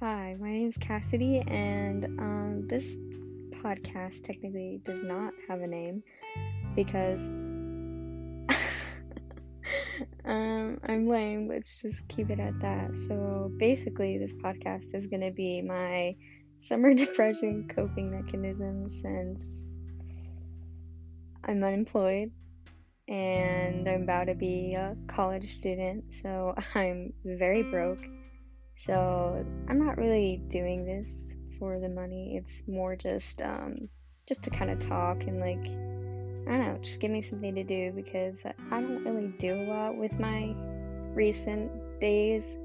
name is Cassidy, and um, this podcast technically does not have a name because um, I'm lame. Let's just keep it at that. So basically, this podcast is gonna be my summer depression coping mechanism since I'm unemployed and I'm about to be a college student, so I'm very broke. So I'm not really doing this for the money. It's more just um just to kind of talk and like I don't know, just give me something to do because I don't really do a lot with my recent days.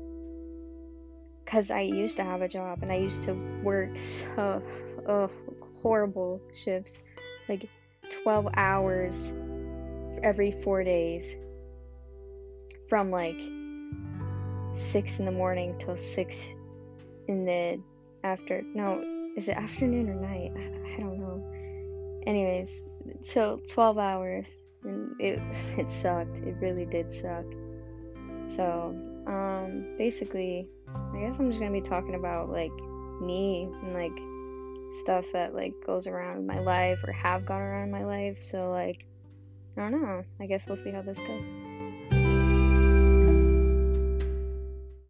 Cause I used to have a job and I used to work so oh, horrible shifts, like 12 hours every four days from like six in the morning till six in the after no is it afternoon or night? I, don't know. Anyways so 12 hours and it it sucked. It really did suck. So um basically i guess i'm just gonna be talking about like me and like stuff that like goes around my life or have gone around my life. So like I don't know. I guess we'll see how this goes.